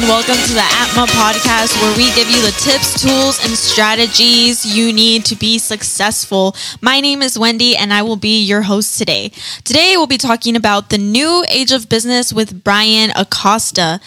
And welcome to the Atma podcast where we give you the tips, tools, and strategies you need to be successful. My name is Wendy, and I will be your host today. Today, we'll be talking about the new age of business with Bryan Acosta.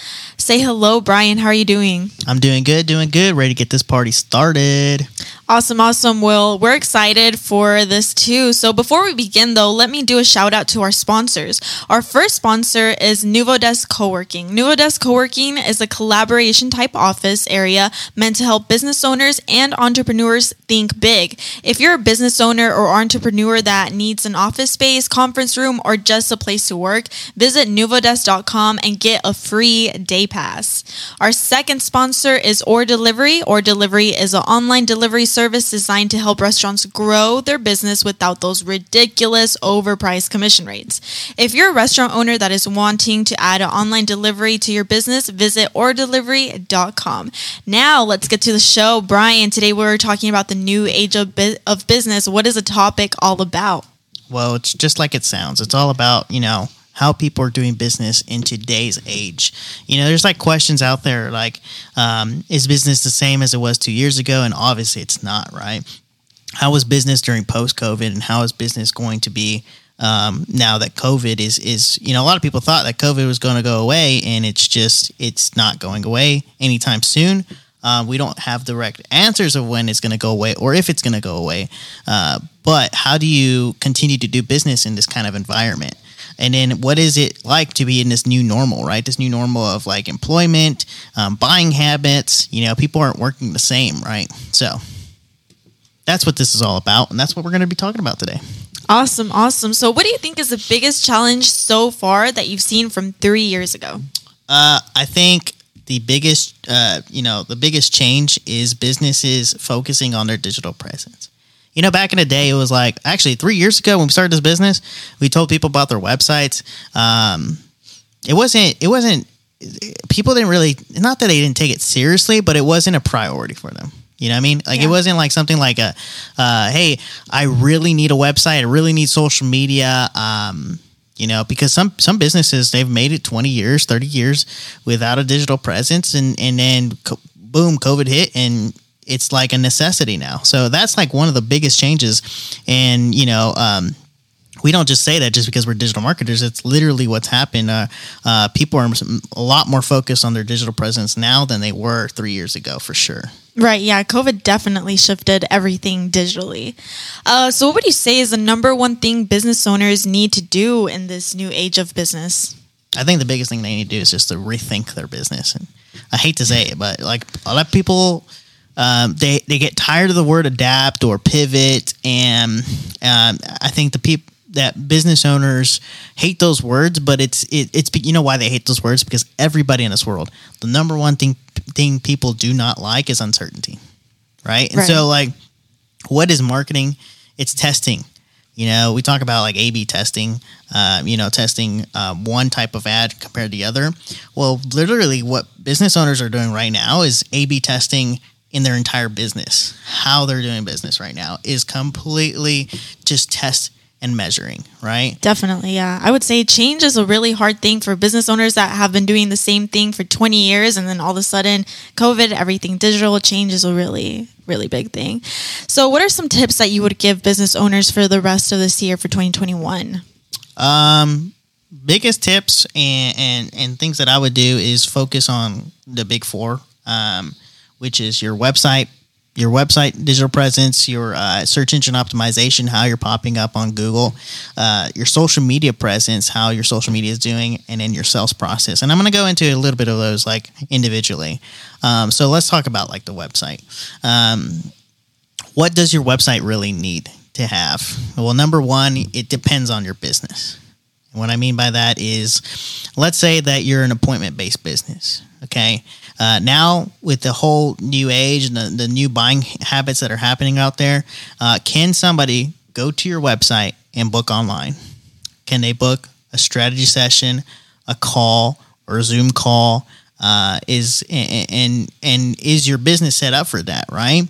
Say hello, Bryan. How are you doing? I'm doing good, doing good. Ready to get this party started. Awesome, awesome. Well, we're excited for this too. So before we begin though, let me do a shout out to our sponsors. Our first sponsor is Nuvodesk Co-working. Nuvodesk Co-working is a collaboration type office area meant to help business owners and entrepreneurs think big. If you're a business owner or entrepreneur that needs an office space, conference room, or just a place to work, visit nuvodesk.com and get a free day pass. Our second sponsor is Or Delivery. Or Delivery is an online delivery service designed to help restaurants grow their business without those ridiculous overpriced commission rates. If you're a restaurant owner that is wanting to add an online delivery to your business, visit ordelivery.com. Now, let's get to the show. Bryan, today we're talking about the new age of, bu- of business. What is the topic all about? Well, it's just like it sounds. It's all about, you know, how people are doing business in today's age. You know, there's like questions out there like, um, is business the same as it was two years ago? And obviously it's not, right? How was business during post COVID and how is business going to be um, now that COVID is, is, you know, a lot of people thought that COVID was going to go away and it's just, it's not going away anytime soon. Uh, we don't have direct answers of when it's going to go away or if it's going to go away. Uh, but how do you continue to do business in this kind of environment? And then what is it like to be in this new normal, right? This new normal of like employment, um, buying habits. You know, people aren't working the same, right? So that's what this is all about. And that's what we're going to be talking about today. Awesome, awesome. So, what do you think is the biggest challenge so far that you've seen from three years ago? Uh, I think the biggest, uh, you know, the biggest change is businesses focusing on their digital presence. You know, back in the day, it was like actually three years ago when we started this business, we told people about their websites. Um, it wasn't. It wasn't. People didn't really. Not that they didn't take it seriously, but it wasn't a priority for them. You know what I mean? Like Yeah. it wasn't like something like a, uh, hey, I really need a website. I really need social media. Um, you know, because some some businesses they've made it twenty years, thirty years without a digital presence, and and then co- boom, COVID hit, and it's like a necessity now. So that's like one of the biggest changes, and you know. Um, we don't just say that just because we're digital marketers. It's literally what's happened. Uh, uh, people are a lot more focused on their digital presence now than they were three years ago, for sure. Right, yeah, COVID definitely shifted everything digitally. Uh, so, what would you say is the number one thing business owners need to do in this new age of business? I think the biggest thing they need to do is just to rethink their business. And I hate to say it, but like a lot of people, um, they they get tired of the word adapt or pivot, and um, I think the people that business owners hate those words. But it's it, it's you know why they hate those words because everybody in this world, the number one thing thing people do not like is uncertainty, right? And Right. so like, what is marketing? It's testing. You know, we talk about like A/B testing. Uh, you know, testing um, one type of ad compared to the other. Well, literally, what business owners are doing right now is A/B testing in their entire business. How they're doing business right now is completely just test and measuring. Right? Definitely, yeah. I would say change is a really hard thing for business owners that have been doing the same thing for 20 years and then all of a sudden, COVID, everything digital, change is a really, really big thing. So, what are some tips that you would give business owners for the rest of this year for 2021? Um, biggest tips and, and and things that I would do is focus on the big four, um, which is your website, your website digital presence, your uh, search engine optimization, how you're popping up on Google, uh, your social media presence, how your social media is doing, and then your sales process. And I'm going to go into a little bit of those like individually. Um, so let's talk about like the website. Um, what does your website really need to have? Well, number one, it depends on your business. What I mean by that is, let's say that you're an appointment based business. Okay. Uh, now, with the whole new age and the, the new buying habits that are happening out there, uh, can somebody go to your website and book online? Can they book a strategy session, a call, or a Zoom call? Uh, is and, and and is your business set up for that? Right?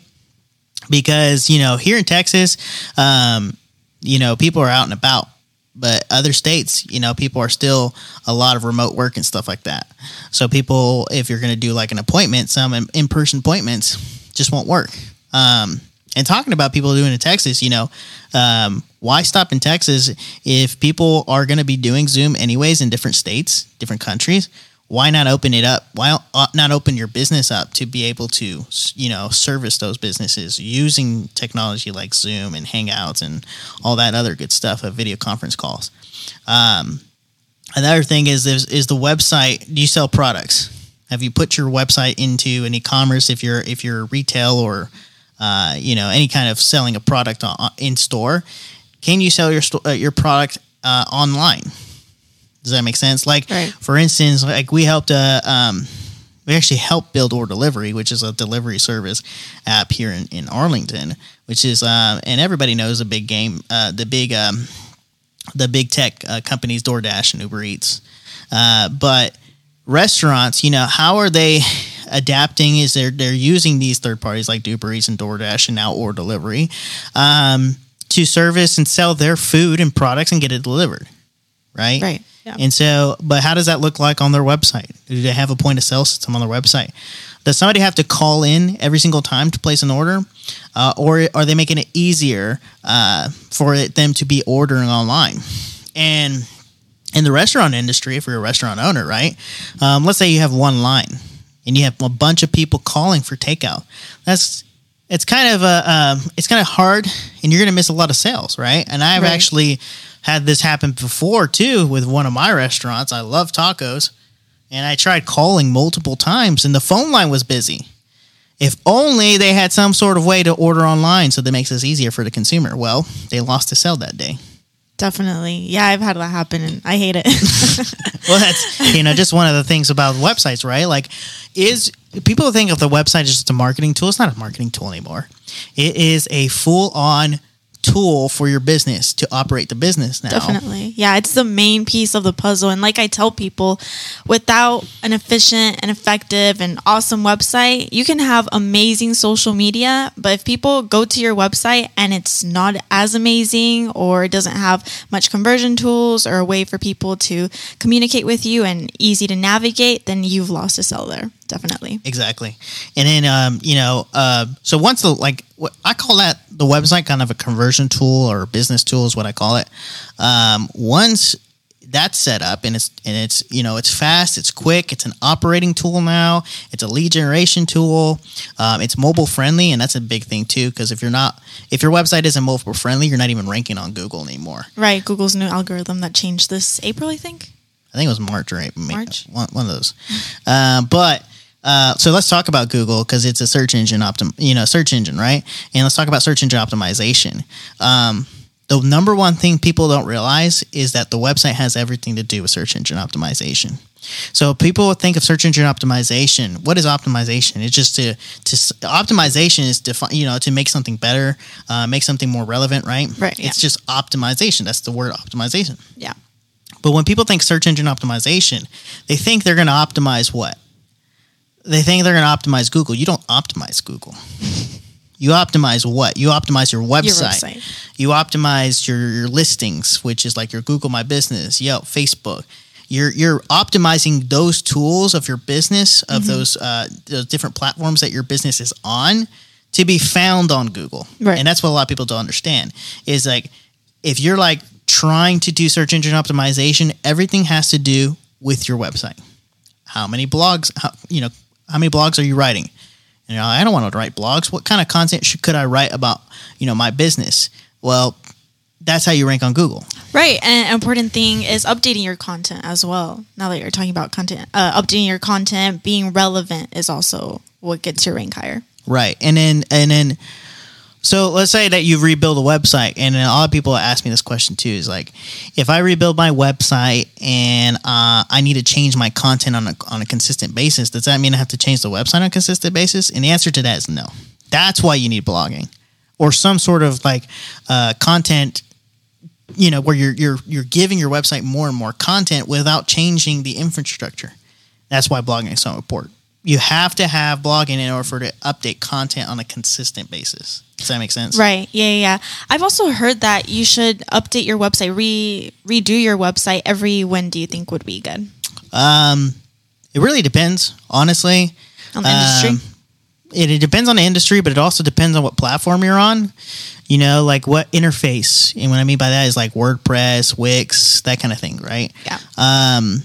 because you know here in Texas, um, you know people are out and about, but other states, you know, people are still a lot of remote work and stuff like that. So people, if you're going to do like an appointment, some in person appointments just won't work. Um, and talking about people doing in Texas, you know, um, why stop in Texas if people are going to be doing Zoom anyways in different states, different countries? Why not open it up? Why not open your business up to be able to, you know, service those businesses using technology like Zoom and Hangouts and all that other good stuff of video conference calls? Um, another thing is, is is the website. Do you sell products? Have you put your website into an e-commerce if you're if you're retail or uh, you know any kind of selling a product on, in store? Can you sell your sto- uh, your product uh, online? Does that make sense? Like Right. for instance, like we helped uh, um, we actually helped build Or Delivery, which is a delivery service app here in, in Arlington, which is uh, and everybody knows the big game, uh, the big um, the big tech uh, companies, DoorDash and Uber Eats. Uh, but restaurants, you know, how are they adapting? Is they're they're using these third parties like Uber Eats and DoorDash and now Or Delivery um, to service and sell their food and products and get it delivered, right? Right. Yeah. And so, but how does that look like on their website? Do they have a point of sale system on their website? Does somebody have to call in every single time to place an order, uh, or are they making it easier uh, for it, them to be ordering online? And in the restaurant industry, if you're a restaurant owner, right? Um, let's say you have one line and you have a bunch of people calling for takeout. That's it's kind of a um, it's kind of hard, and you're going to miss a lot of sales, right? And I've Right. actually had this happen before too with one of my restaurants. I love tacos, and I tried calling multiple times, and the phone line was busy. If only they had some sort of way to order online so that makes this easier for the consumer. Well, they lost a sale that day. Definitely. Yeah, I've had that happen and I hate it. well that's you know just one of the things about websites right like is people think of the website as just a marketing tool it's not a marketing tool anymore it is a full-on tool for your business to operate the business now Definitely. Yeah, it's the main piece of the puzzle. And like I tell people, without an efficient and effective and awesome website, you can have amazing social media. But if people go to your website and it's not as amazing or it doesn't have much conversion tools or a way for people to communicate with you and easy to navigate, then you've lost a sell there. Definitely. exactly and then um, you know uh, so once the like what i call that the website kind of a conversion tool or business tool is what i call it um, once that's set up and it's and it's you know it's fast it's quick it's an operating tool now it's a lead generation tool um, it's mobile friendly and that's a big thing too because if you're not if your website isn't mobile friendly you're not even ranking on google anymore Right. Google's new algorithm that changed this April, I think. I think it was March or April, March? one, one of those. Uh, but uh, so let's talk about Google because it's a search engine optim, you know, search engine, right? And let's talk about search engine optimization. Um, the number one thing people don't realize is that the website has everything to do with search engine optimization. So people think of search engine optimization. What is optimization? It's just to to optimization is defi- you know to make something better, uh, make something more relevant, right? Right, yeah. It's just optimization. That's the word optimization. Yeah. But when people think search engine optimization, they think they're going to optimize what? They think they're going to optimize Google. You don't optimize Google. You optimize what? You optimize your website. website. You optimize your, your listings, which is like your Google My Business, Yelp, Facebook. You're you're optimizing those tools of your business, of those uh, those different platforms that your business is on, to be found on Google. Right. And that's what a lot of people don't understand. Is like if you're like trying to do search engine optimization, everything has to do with your website. How many blogs? How, you know, how many blogs are you writing? You know, I don't want to write blogs. What kind of content should, could I write about, you know, my business? Well, that's how you rank on Google. Right, and an important thing is updating your content as well. Now that you're talking about content, uh, updating your content, being relevant is also what gets your rank higher. Right. And then and then so let's say that you rebuild a website and a lot of people ask me this question too is like if I rebuild my website and uh, I need to change my content on a, on a consistent basis, does that mean I have to change the website on a consistent basis? And the answer to that is no. That's why you need blogging or some sort of like uh, content you know where you're you're you're giving your website more and more content without changing the infrastructure. That's why blogging is so important. You have to have blogging in order for to update content on a consistent basis. Does that make sense? Right. Yeah, yeah. I've also heard that you should update your website, re redo your website every when do you think would be good? Um, It really depends, honestly. On the industry. Um, it, it depends on the industry, but it also depends on what platform you're on. You know, like what interface. And what I mean by that is like WordPress, Wix, that kind of thing, right? Yeah. Um,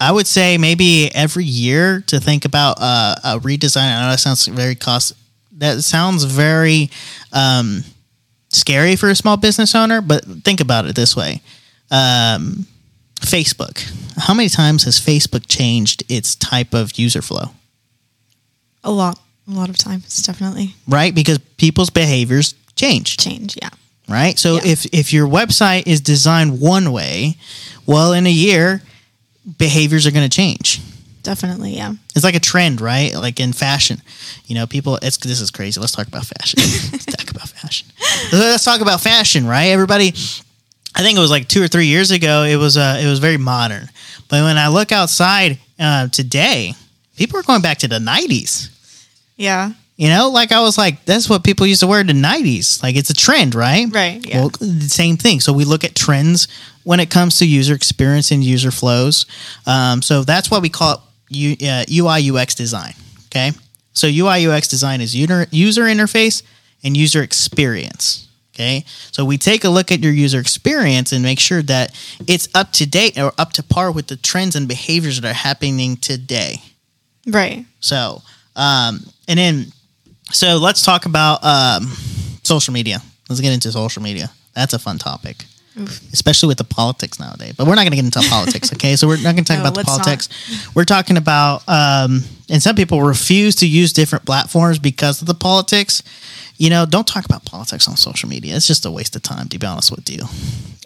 I would say maybe every year to think about uh, a redesign. I know that sounds very cost. That sounds very um, scary for a small business owner, but think about it this way: um, Facebook. How many times has Facebook changed its type of user flow? A lot. A lot of times, definitely. Right, because people's behaviors change. Change, yeah. right? So Yeah. if if your website is designed one way, well, in a year, behaviors are going to change. Definitely, yeah. It's like a trend, right? Like in fashion, you know, people. It's this is crazy. Let's talk about fashion. Let's talk about fashion. Let's talk about fashion, right? Everybody. I think it was like two or three years ago. It was uh, it was very modern, but when I look outside uh, today, people are going back to the '90s. Yeah. You know, like I was like, that's what people used to wear in the '90s. Like it's a trend, right? Right, yeah. Well, the same thing. So we look at trends when it comes to user experience and user flows. Um, so that's why we call it U, uh, UI UX design. Okay. So UI UX design is user user interface and user experience. Okay. So we take a look at your user experience and make sure that it's up to date or up to par with the trends and behaviors that are happening today. Right. So, um, and then, so let's talk about um, social media. Let's get into social media. That's a fun topic, especially with the politics nowadays. But we're not going to get into politics, okay? So we're not going to talk No, about the let's not. politics. We're talking about, um, and some people refuse to use different platforms because of the politics. You know, don't talk about politics on social media. It's just a waste of time, to be honest with you.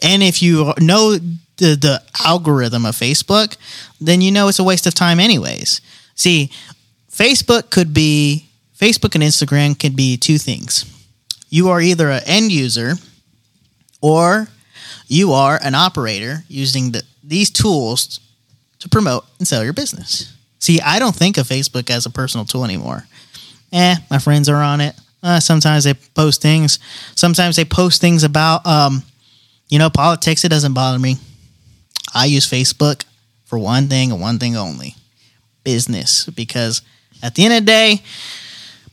And if you know the, the algorithm of Facebook, then you know it's a waste of time, anyways. See, Facebook could be Facebook and Instagram could be two things. You are either an end user or you are an operator using the, these tools to promote and sell your business. See, I don't think of Facebook as a personal tool anymore. Eh, my friends are on it. Uh, sometimes they post things. Sometimes they post things about, um, you know, politics. It doesn't bother me. I use Facebook for one thing and one thing only business because at the end of the day,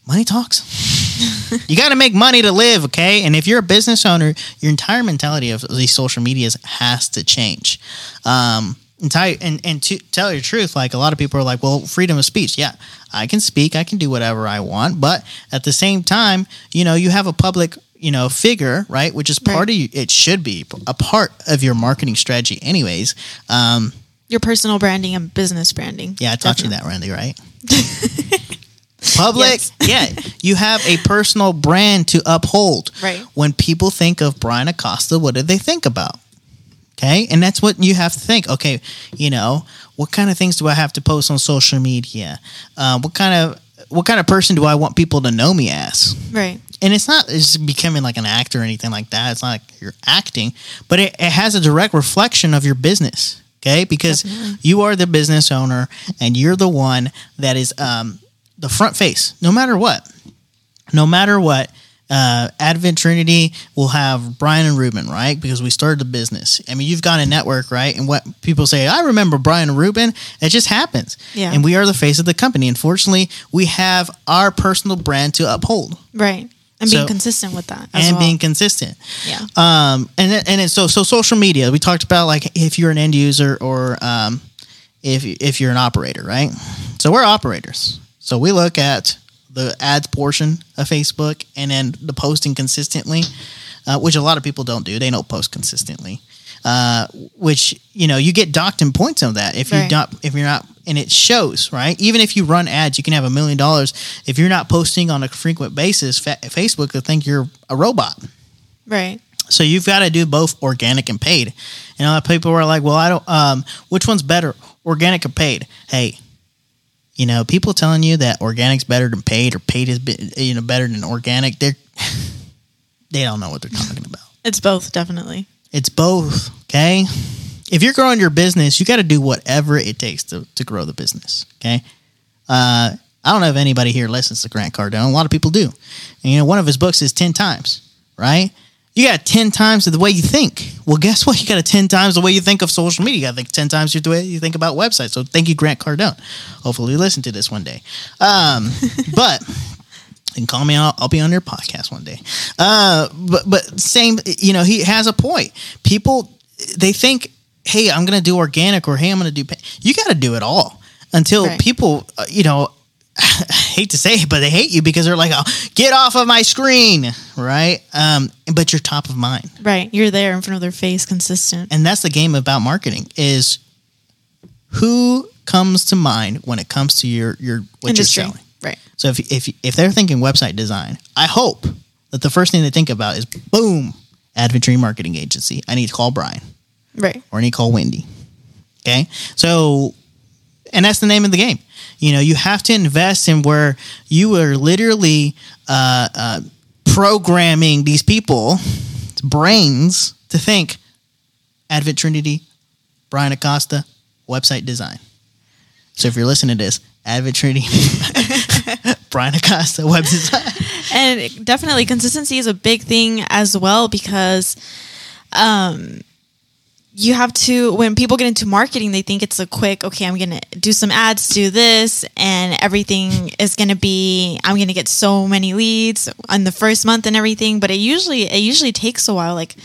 money talks. you got to make money to live, okay? And if you're a business owner, your entire mentality of these social medias has to change. Um, and tell, and, and to tell you the truth, like a lot of people are like, well, freedom of speech. Yeah, I can speak, I can do whatever I want. But at the same time, you know, you have a public, you know, figure, right? Which is part Right. of you, it should be a part of your marketing strategy, anyways. Um, Your personal branding and business branding. yeah, I taught you that, Randy, right? Public, Yes. yeah. You have a personal brand to uphold. Right. When people think of Bryan Acosta, what do they think about? Okay. And that's what you have to think. Okay, you know, what kind of things do I have to post on social media? Uh, what kind of what kind of person do I want people to know me as? Right. and it's not it's becoming like an actor or anything like that. It's not like you're acting, but it, it has a direct reflection of your business. Okay, because Definitely. you are the business owner and you're the one that is um, the front face, no matter what. No matter what, uh, Advent Trinity will have Bryan and Ruben, right? Because we started the business. I mean, you've got a network, right? And what people say, I remember Bryan and Ruben. It just happens. Yeah. And we are the face of the company. Unfortunately, we have our personal brand to uphold Right. And So- being consistent with that. As and well. being consistent. Yeah. Um, and and so so social media. We talked about like if you're an end user or um, if if you're an operator, right? So we're operators. So we look at the ads portion of Facebook and then the posting consistently, uh, which a lot of people don't do. They don't post consistently. Uh, which you know you get docked in points on that if you Right. don't if you're not and it shows right even if you run ads you can have a million dollars if you're not posting on a frequent basis fa- facebook will think you're a robot Right. so you've got to do both organic and paid. And a lot of people are like, "Well, I don't. Um, which one's better, organic or paid?" Hey, you know, people telling you that organic's better than paid or paid is you know better than organic. They're they don't know what they're talking about. It's both, definitely. It's both. Okay. If you're growing your business, you got to do whatever it takes to, to grow the business. Okay. Uh, I don't know if anybody here listens to Grant Cardone. A lot of people do. And, you know, one of his books is 10 times, right? You got 10 times the way you think. Well, guess what? You got a 10 times the way you think of social media. You got to think 10 times the way you think about websites. So thank you, Grant Cardone. Hopefully you listen to this one day. Um, but And call me. I'll, I'll be on your podcast one day. Uh, but, but same, you know, he has a point. People, they think, hey, I'm going to do organic or hey, I'm going to do, pay. you got to do it all until Right. people, uh, you know, I hate to say it, but they hate you because they're like, oh, get off of my screen, right? Um, but you're top of mind, Right. You're there in front of their face, consistent. and that's the game about marketing is who comes to mind when it comes to your your what Industry. you're selling. Right. So if if if they're thinking website design, I hope that the first thing they think about is boom, Advent Trinity Marketing Agency. I need to call Bryan Right. or I need to call Wendy. Okay, so and that's the name of the game. You know, you have to invest in where you are literally uh, uh, programming these people brains to think Advent Trinity, Bryan Acosta, website design. So if you're listening to this, Advent Trinity, Bryan Acosta, web design. and definitely consistency is a big thing as well because um you have to when people get into marketing they think it's a quick okay i'm gonna do some ads do this and everything is gonna be i'm gonna get so many leads on the first month and everything. But it usually it usually takes a while like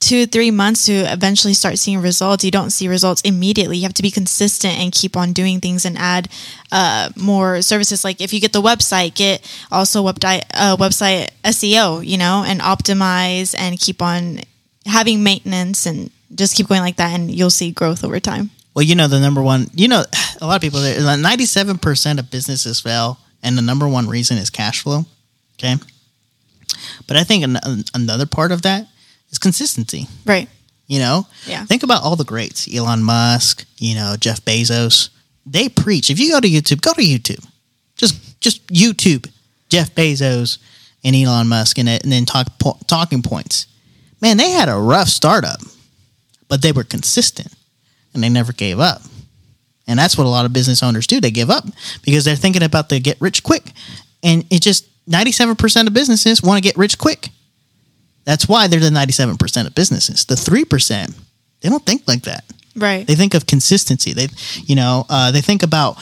two three months to eventually start seeing results. You don't see results immediately. You have to be consistent and keep on doing things and add uh, more services. Like if you get the website get also web di- uh, website seo you know and optimize and keep on having maintenance and just keep going like that and you'll see growth over time Well, you know the number one. You know a lot of people. Ninety-seven percent of businesses fail, and the number one reason is cash flow. Okay, but I think an- another part of that is consistency. right You know, Yeah. Think about all the greats: Elon Musk, you know, Jeff Bezos. They preach. If you go to YouTube, go to YouTube. Just just YouTube Jeff Bezos and Elon Musk, and, and then talk po- talking points. Man, they had a rough startup, but they were consistent and they never gave up. And that's what a lot of business owners do. They give up because they're thinking about the get rich quick. And it just 97% of businesses want to get rich quick. That's why they're the 97% of businesses. The 3%, they don't think like that. right They think of consistency. They, you know, uh, they think about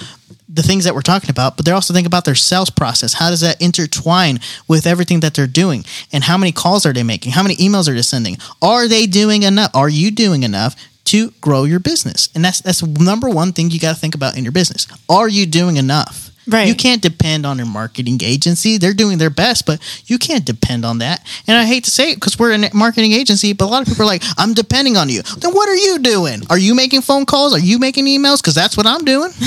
the things that we're talking about, but they're also think about their sales process. How does that intertwine with everything that they're doing? And how many calls are they making? How many emails are they sending? Are they doing enough? Are you doing enough to grow your business? And that's that's number one thing you got to think about in your business. Are you doing enough? Right. You can't depend on your marketing agency. They're doing their best, but you can't depend on that. And I hate to say it because we're a marketing agency, but a lot of people are like, I'm depending on you. Then what are you doing? Are you making phone calls? Are you making emails? Because that's what I'm doing.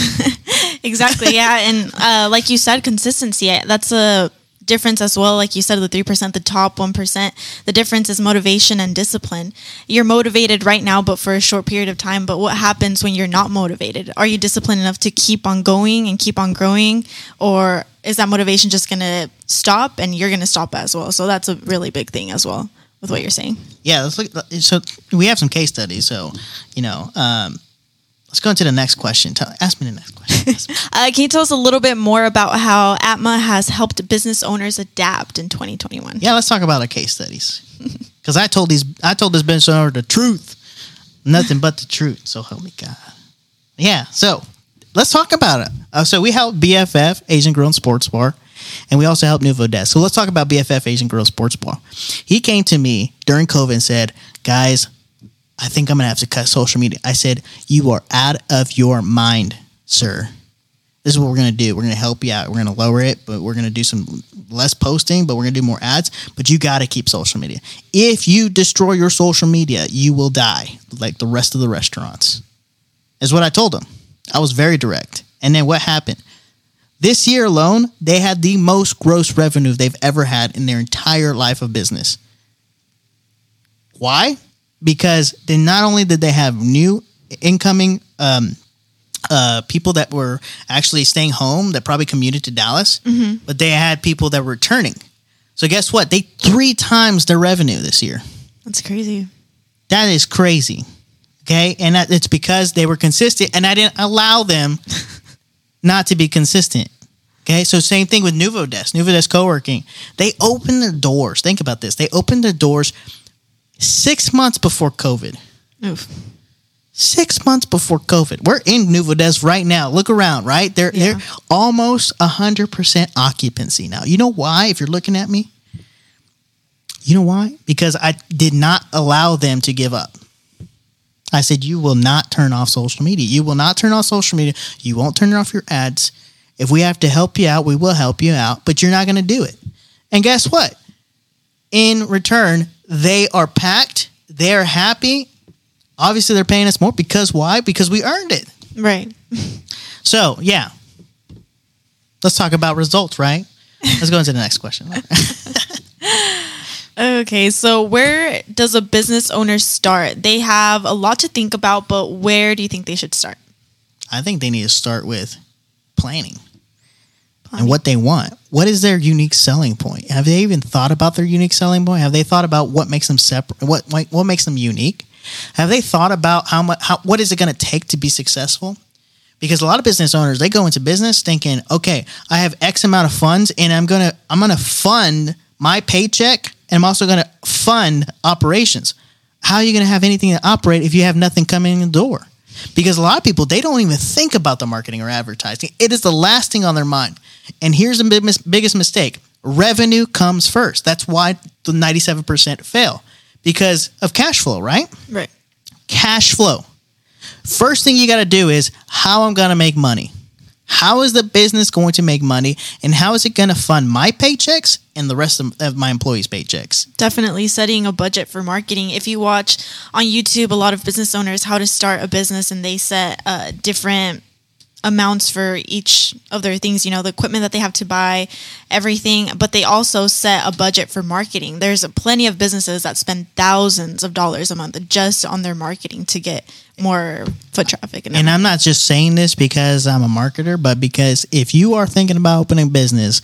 exactly yeah and uh, like you said consistency that's a difference as well like you said the 3% the top 1% the difference is motivation and discipline you're motivated right now but for a short period of time but what happens when you're not motivated are you disciplined enough to keep on going and keep on growing or is that motivation just going to stop and you're going to stop as well so that's a really big thing as well with what you're saying Yeah, let's look. So we have some case studies. So, you know, um, let's go into the next question. Tell, ask me the next question. uh, can you tell us a little bit more about how Atma has helped business owners adapt in 2021 yeah, let's talk about our case studies. Because I told these, I told this business owner the truth, nothing but the truth. So help me God. Yeah. So let's talk about it. Uh, so we help BFF Asian Grill and Sports Bar, and we also help Nuvodesk. So let's talk about BFF Asian Grill and Sports Bar. He came to me during COVID and said, "Guys, I think I'm gonna have to cut social media." I said, "You are out of your mind, sir." This is what we're gonna do. We're gonna help you out. We're gonna lower it, but we're gonna do some less posting, but we're gonna do more ads. But you gotta keep social media. If you destroy your social media, you will die, like the rest of the restaurants. Is what I told them. I was very direct. And then what happened? This year alone, they had the most gross revenue they've ever had in their entire life of business. Why? Because they not only did they have new incoming um, uh, people that were actually staying home that probably commuted to Dallas, but they had people that were returning. So guess what? They three times their revenue this year. That's crazy. That is crazy. Okay. And that, it's because they were consistent and I didn't allow them not to be consistent. Okay, so same thing with NuvoDesk, NuvoDesk co-working. They opened their doors. Think about this. They opened their doors six months before COVID. Oof. Six months before COVID. We're in NuvoDesk right now. Look around, right? They're Yeah. they're almost hundred percent occupancy now. You know why? If you're looking at me, you know why? Because I did not allow them to give up. I said, you will not turn off social media. You will not turn off social media. You won't turn off your ads. If we have to help you out, we will help you out, but you're not going to do it. And guess what? In return, they are packed. They're happy. Obviously, they're paying us more because why? Because we earned it. Right. So, yeah. Let's talk about results, right? Let's go into the next question. Okay, so where does a business owner start? They have a lot to think about, but where do you think they should start? I think they need to start with planning and what they want. What is their unique selling point? Have they even thought about their unique selling point? Have they thought about what makes them separate? What what makes them unique? Have they thought about how much? How, what is it going to take to be successful? Because a lot of business owners they go into business thinking, okay, I have X amount of funds, and I'm gonna I'm gonna fund my paycheck, and I'm also gonna fund operations. How are you gonna have anything to operate if you have nothing coming in the door? Because a lot of people they don't even think about the marketing or advertising. It is the last thing on their mind. And here's the big mis- biggest mistake: revenue comes first. That's why the 97% fail because of cash flow, right? Right. cash flow. First thing you got to do is how I'm going to make money. How is the business going to make money and how is it going to fund my paychecks and the rest of, my employees' paychecks? Definitely setting a budget for marketing. If you watch on YouTube, a lot of business owners how to start a business, and they set uh, different amounts for each of their things. You know, the equipment that they have to buy, everything. But they also set a budget for marketing. There's plenty of businesses that spend thousands of dollars a month just on their marketing to get more foot traffic. And, And I'm not just saying this because I'm a marketer, but because if you are thinking about opening a business,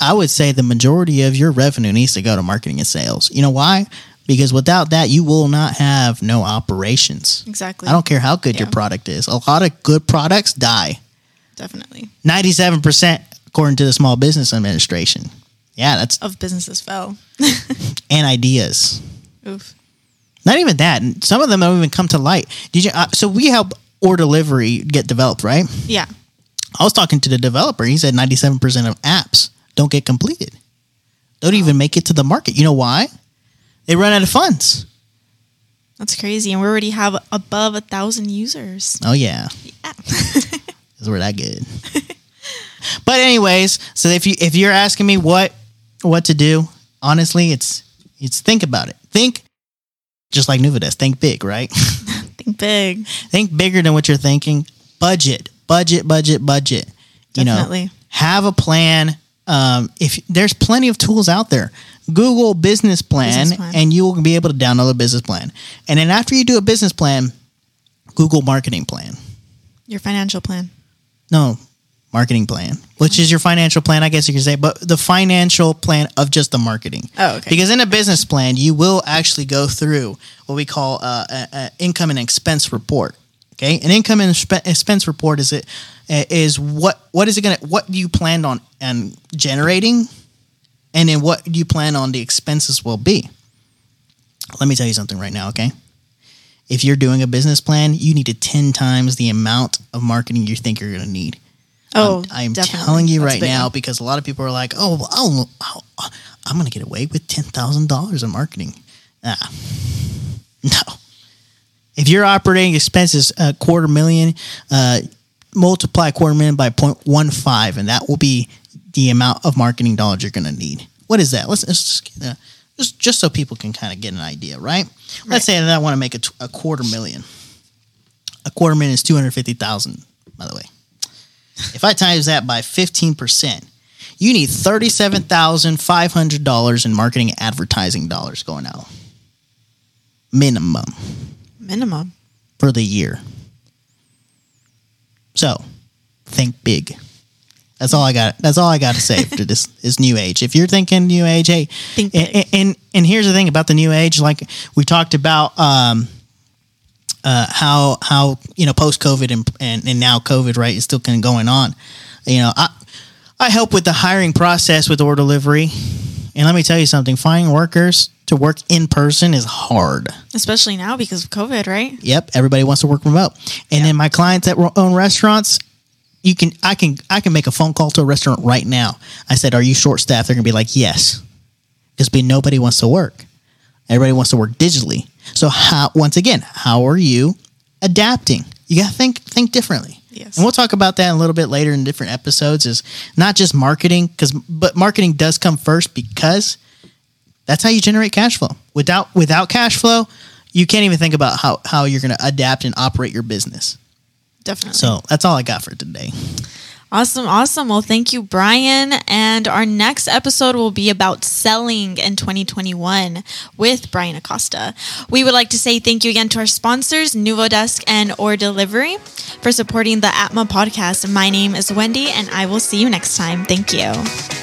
I would say the majority of your revenue needs to go to marketing and sales. You know why? Because without that, you will not have no operations. exactly. I don't care how good your product is. A lot of good products die. Definitely. 97% according to the Small Business Administration. Yeah, that's Of businesses fell. and ideas. Oof. Not even that. Some of them don't even come to light. Did you? Uh, so we help Or Delivery get developed, right? Yeah. I was talking to the developer. He said 97% of apps don't get completed. Don't even make it to the market. You know why? They run out of funds. That's crazy. And we already have above a thousand users. Oh yeah, Yeah. because we're that good. but anyways, so if you if you're asking me what what to do, honestly, it's it's think about it. Think just like Nuvodesk. Think big, right? Think big. think bigger than what you're thinking. Budget, budget, budget, budget. You Definitely. know, have a plan. Um, if there's plenty of tools out there, Google business plan, Business plan. and you will be able to download a business plan. And then after you do a business plan, Google marketing plan. Your financial plan. No, marketing plan, which is your financial plan, I guess you could say, but the financial plan of just the marketing. Oh, okay. Because in a business plan, you will actually go through what we call uh, a, a income and expense report. Okay, an income and expense report is it is what what is it gonna what do you plan on and generating, and then what do you plan on the expenses will be. Let me tell you something right now, okay? If you're doing a business plan, you need to ten times the amount of marketing you think you're gonna need. Oh, I'm definitely. telling you That's right big. now because a lot of people are like, "Oh, well, I'll, I'll, I'm going to get away with ten thousand dollars in marketing." Ah, no. If your operating expenses a quarter million, uh, multiply quarter million by 0.15, and that will be the amount of marketing dollars you're going to need. What is that? Let's, let's just, uh, just just so people can kind of get an idea, right? Let's say that I want to make a, t- a quarter million. A quarter million is two hundred fifty thousand, by the way. If I times that by 15%, you need $37,500 in marketing advertising dollars going out. Minimum minimum. for the year. So, think big. That's all I got. That's all I got to say for this is new age. If you're thinking new age, hey, Think and, and and here's the thing about the new age. Like we talked about, um, uh, how how you know post COVID and, and and now COVID right is still kind of going on. You know, I I help with the hiring process with Or Delivery. And let me tell you something finding workers to work in person is hard. Especially now because of COVID, right? Yep, everybody wants to work remote. And then my clients that own restaurants, you can I can I can make a phone call to a restaurant right now. I said, "Are you short staffed?" They're going to be like, "Yes." Because nobody wants to work. Everybody wants to work digitally. So how once again, how are you adapting? You got to think think differently. Yes. And we'll talk about that a little bit later in different episodes is not just marketing cuz but marketing does come first because that's how you generate cash flow. Without without cash flow, you can't even think about how how you're going to adapt and operate your business. Definitely. So, that's all I got for today. Awesome, awesome. Well, thank you, Bryan. And our next episode will be about selling in 2021 with Bryan Acosta. We would like to say thank you again to our sponsors, Nuvodesk and Or Delivery, for supporting the Atma podcast. My name is Wendy, and I will see you next time. Thank you.